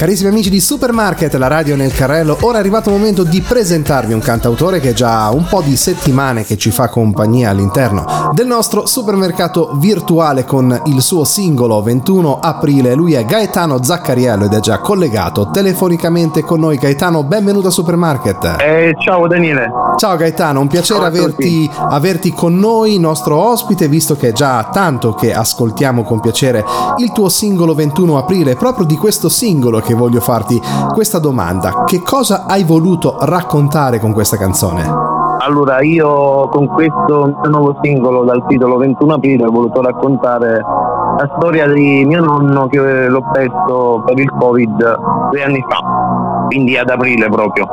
Carissimi amici di Supermarket, la radio nel carrello, ora è arrivato il momento di presentarvi un cantautore che già un po' di settimane che ci fa compagnia all'interno del nostro supermercato virtuale con il suo singolo 21 aprile. Lui è Gaetano Zaccariello ed è già collegato telefonicamente con noi. Gaetano, benvenuto a Supermarket. Eh, ciao Daniele. Ciao Gaetano, un piacere averti, averti con noi, nostro ospite, visto che è già tanto che ascoltiamo con piacere il tuo singolo 21 aprile, proprio di questo singolo che che voglio farti questa domanda. Che cosa hai voluto raccontare con questa canzone? Allora, io con questo nuovo singolo dal titolo 21 aprile ho voluto raccontare la storia di mio nonno che l'ho perso per il Covid due anni fa, quindi ad aprile proprio.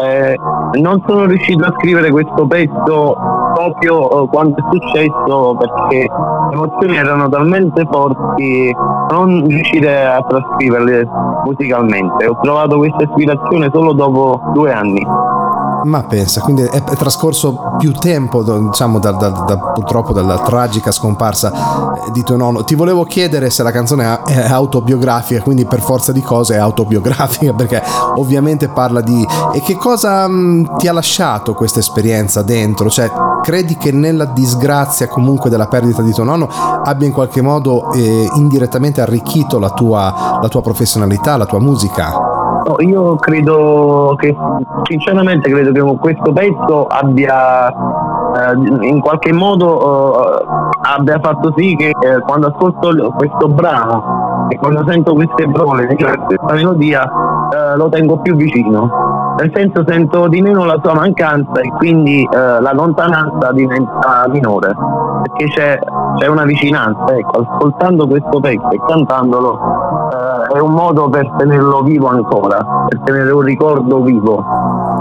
Eh, non sono riuscito a scrivere questo pezzo proprio eh, quando è successo perché le emozioni erano talmente forti non riuscire a trascriverle musicalmente. Ho trovato questa ispirazione solo dopo due anni. Ma pensa, quindi è, è trascorso più tempo, diciamo, da, da, da, purtroppo dalla tragica scomparsa eh, di tuo nonno. Ti volevo chiedere se la canzone è autobiografica, quindi per forza di cose è autobiografica, perché ovviamente parla di... E che cosa mh, mm, ti ha lasciato questa esperienza dentro? Cioè, credi che nella disgrazia comunque della perdita di tuo nonno abbia in qualche modo eh, indirettamente arricchito la tua, la tua professionalità, la tua musica? No, io credo che, sinceramente, credo che questo pezzo abbia eh, in qualche modo eh, abbia fatto sì che eh, quando ascolto questo brano e quando sento queste parole, questa melodia, eh, lo tengo più vicino. Nel senso sento di meno la sua mancanza e quindi eh, la lontananza diventa minore, perché c'è, c'è una vicinanza. Ecco, ascoltando questo pezzo e cantandolo è un modo per tenerlo vivo ancora, per tenere un ricordo vivo.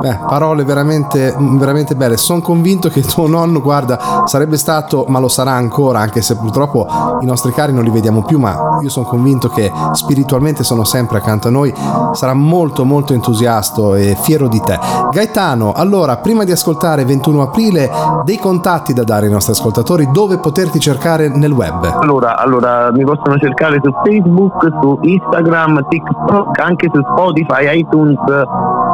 Beh, parole veramente, veramente belle. Sono convinto che tuo nonno, guarda, sarebbe stato, ma lo sarà ancora, anche se purtroppo i nostri cari non li vediamo più, ma io sono convinto che spiritualmente sono sempre accanto a noi. Sarà molto, molto entusiasta e fiero di te. Gaetano, allora, prima di ascoltare 21 aprile, dei contatti da dare ai nostri ascoltatori, dove poterti cercare nel web? Allora, allora mi possono cercare su Facebook, su Instagram, TikTok, anche su Spotify, iTunes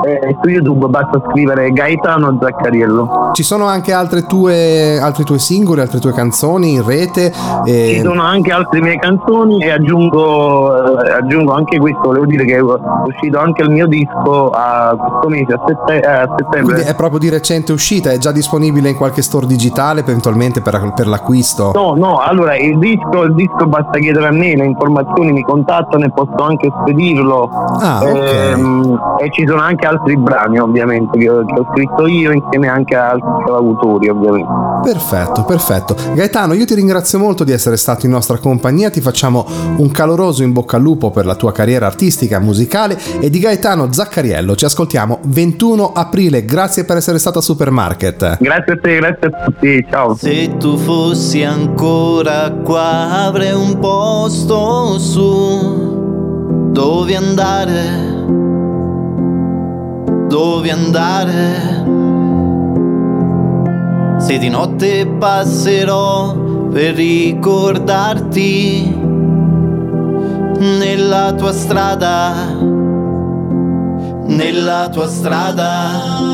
eh, su YouTube basta scrivere Gaetano Zaccariello. Ci sono anche altre tue, altri tuoi singoli, altre tue canzoni in rete? E... Ci sono anche altre mie canzoni e aggiungo, eh, aggiungo anche questo, volevo dire che è uscito anche il mio disco a questo mese, a, sette, eh, a settembre. Quindi è proprio di recente uscita, è già disponibile in qualche store digitale eventualmente per, per l'acquisto? No, no, allora il disco, il disco basta chiedere a me, le informazioni mi contattano e posso anche spedirlo. Ah, okay. ehm, e ci sono anche altri brani ovviamente che ho, che ho scritto io insieme anche a altri autori ovviamente. Perfetto, perfetto. Gaetano, io ti ringrazio molto di essere stato in nostra compagnia, ti facciamo un caloroso in bocca al lupo per la tua carriera artistica, musicale e di Gaetano Zaccariello ci ascoltiamo 21 aprile, grazie per essere stato a Supermarket. Grazie a te, grazie a tutti, ciao. Se tu fossi ancora qua avrei un posto su dove andare dove andare. Se di notte passerò per ricordarti nella tua strada, nella tua strada.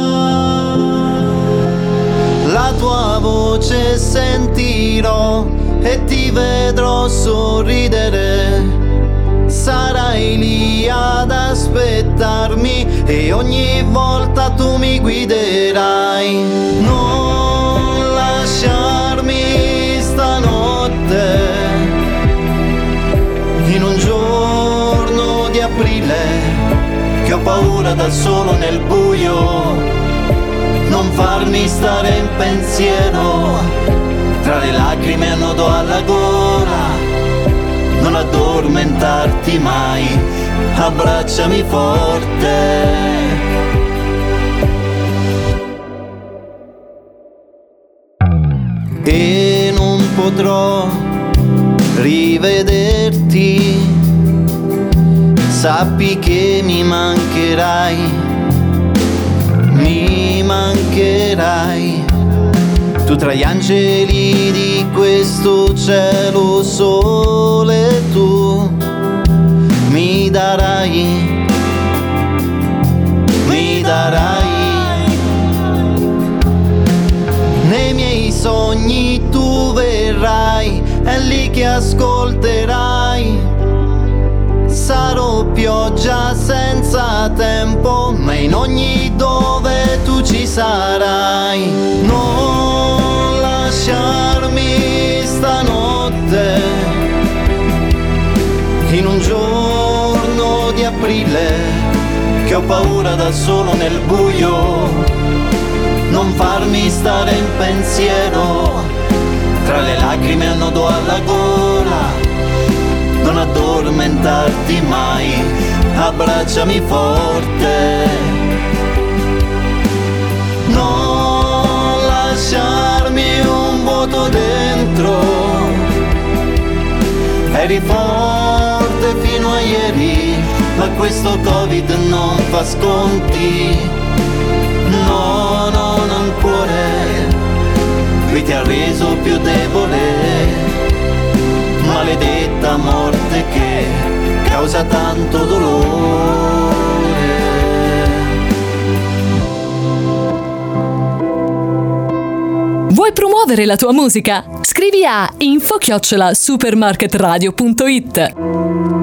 La tua voce sentirò e ti vedrò sorridere sarai lì ad aspettarmi e ogni volta tu mi guiderai. Non lasciarmi stanotte in un giorno di aprile che ho paura da solo nel buio. Non farmi stare in pensiero tra le lacrime a nodo alla gola non addormentarti mai, abbracciami forte. E non potrò rivederti, sappi che mi mancherai, mi mancherai tu tra gli angeli di questo cielo darai, mi darai. Nei miei sogni tu verrai, è lì che ascolterai. Sarò pioggia senza tempo, ma in ogni dove tu ci sarai. Aprile, che ho paura da solo nel buio. Non farmi stare in pensiero tra le lacrime a nodo alla gola, non addormentarti mai, abbracciami forte. Non lasciarmi un vuoto dentro, eri forte fino a ieri, ma questo Covid non fa sconti. No, no, non cuore lui ti ha reso più debole, maledetta morte che causa tanto dolore. Vuoi promuovere la tua musica? Scrivi a info-supermarketradio.it